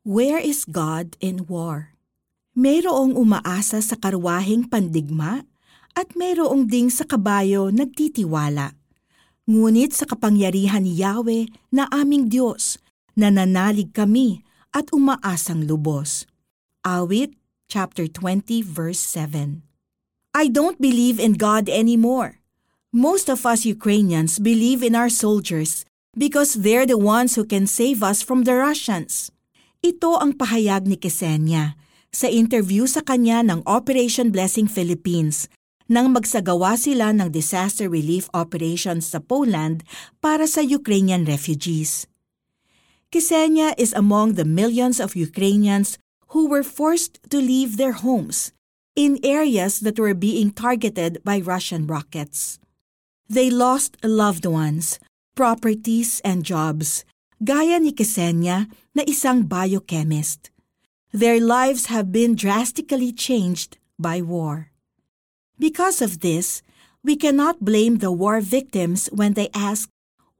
Where is God in war? Mayroong umaasa sa karwaheng pandigma at mayroong ding sa kabayo nagtitiwala. Ngunit sa kapangyarihan ni Yahweh na aming Diyos, nananalig kami at umaasang lubos. Awit chapter 20 verse 7. I don't believe in God anymore. Most of us Ukrainians believe in our soldiers because they're the ones who can save us from the Russians. Ito ang pahayag ni Ksenia sa interview sa kanya ng Operation Blessing Philippines nang magsagawa sila ng disaster relief operations sa Poland para sa Ukrainian refugees. Ksenia is among the millions of Ukrainians who were forced to leave their homes in areas that were being targeted by Russian rockets. They lost loved ones, properties, and jobs, gaya ni na isang biochemist. Their lives have been drastically changed by war. Because of this, we cannot blame the war victims when they ask,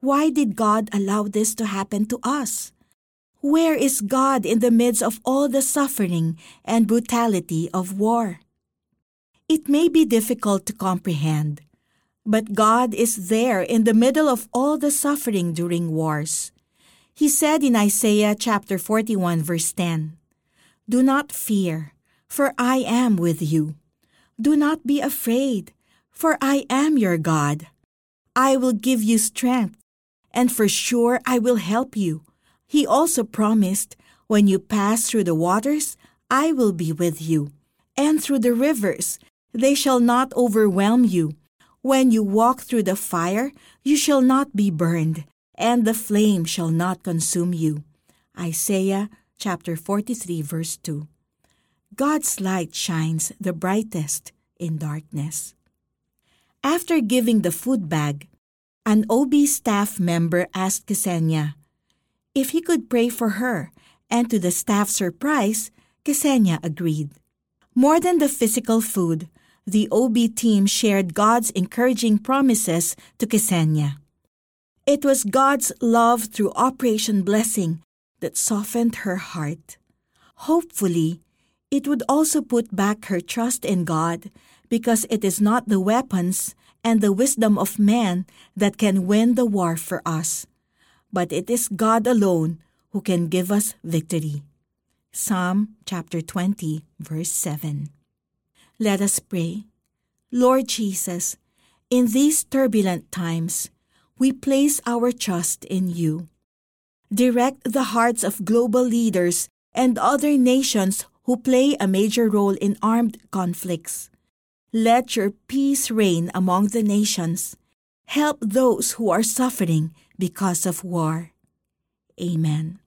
Why did God allow this to happen to us? Where is God in the midst of all the suffering and brutality of war? It may be difficult to comprehend, but God is there in the middle of all the suffering during wars. He said in Isaiah chapter 41 verse 10, Do not fear, for I am with you. Do not be afraid, for I am your God. I will give you strength, and for sure I will help you. He also promised, When you pass through the waters, I will be with you, and through the rivers, they shall not overwhelm you. When you walk through the fire, you shall not be burned, and the flame shall not consume you. Isaiah chapter 43 verse 2. God's light shines the brightest in darkness. After giving the food bag, an OB staff member asked Ksenia if he could pray for her, and to the staff's surprise, Ksenia agreed. More than the physical food, the OB team shared God's encouraging promises to Ksenia. It was God's love through Operation Blessing that softened her heart. Hopefully, it would also put back her trust in God because it is not the weapons and the wisdom of man that can win the war for us, but it is God alone who can give us victory. Psalm chapter 20, verse 7. Let us pray. Lord Jesus, in these turbulent times, we place our trust in you. Direct the hearts of global leaders and other nations who play a major role in armed conflicts. Let your peace reign among the nations. Help those who are suffering because of war. Amen.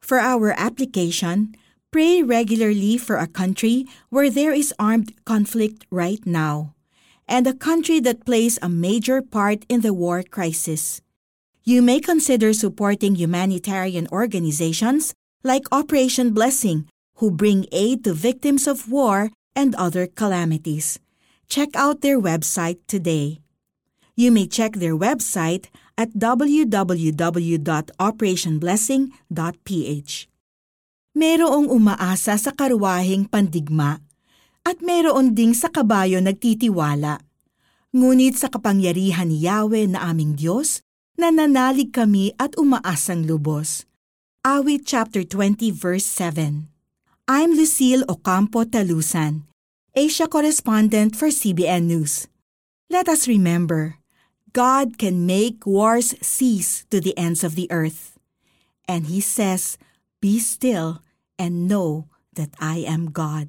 For our application, Pray regularly for a country where there is armed conflict right now, and a country that plays a major part in the war crisis. You may consider supporting humanitarian organizations like Operation Blessing, who bring aid to victims of war and other calamities. Check out their website today. You may check their website at www.operationblessing.ph. Merong umaasa sa karwaheng pandigma at meron ding sa kabayo nagtitiwala. Ngunit sa kapangyarihan ni Yahweh na aming Diyos, nananalig kami at umaasang lubos. Awit chapter 20 verse 7 I'm Lucille Ocampo Talusan, Asia correspondent for CBN News. Let us remember, God can make wars cease to the ends of the earth. And He says, Be still and know that I am God.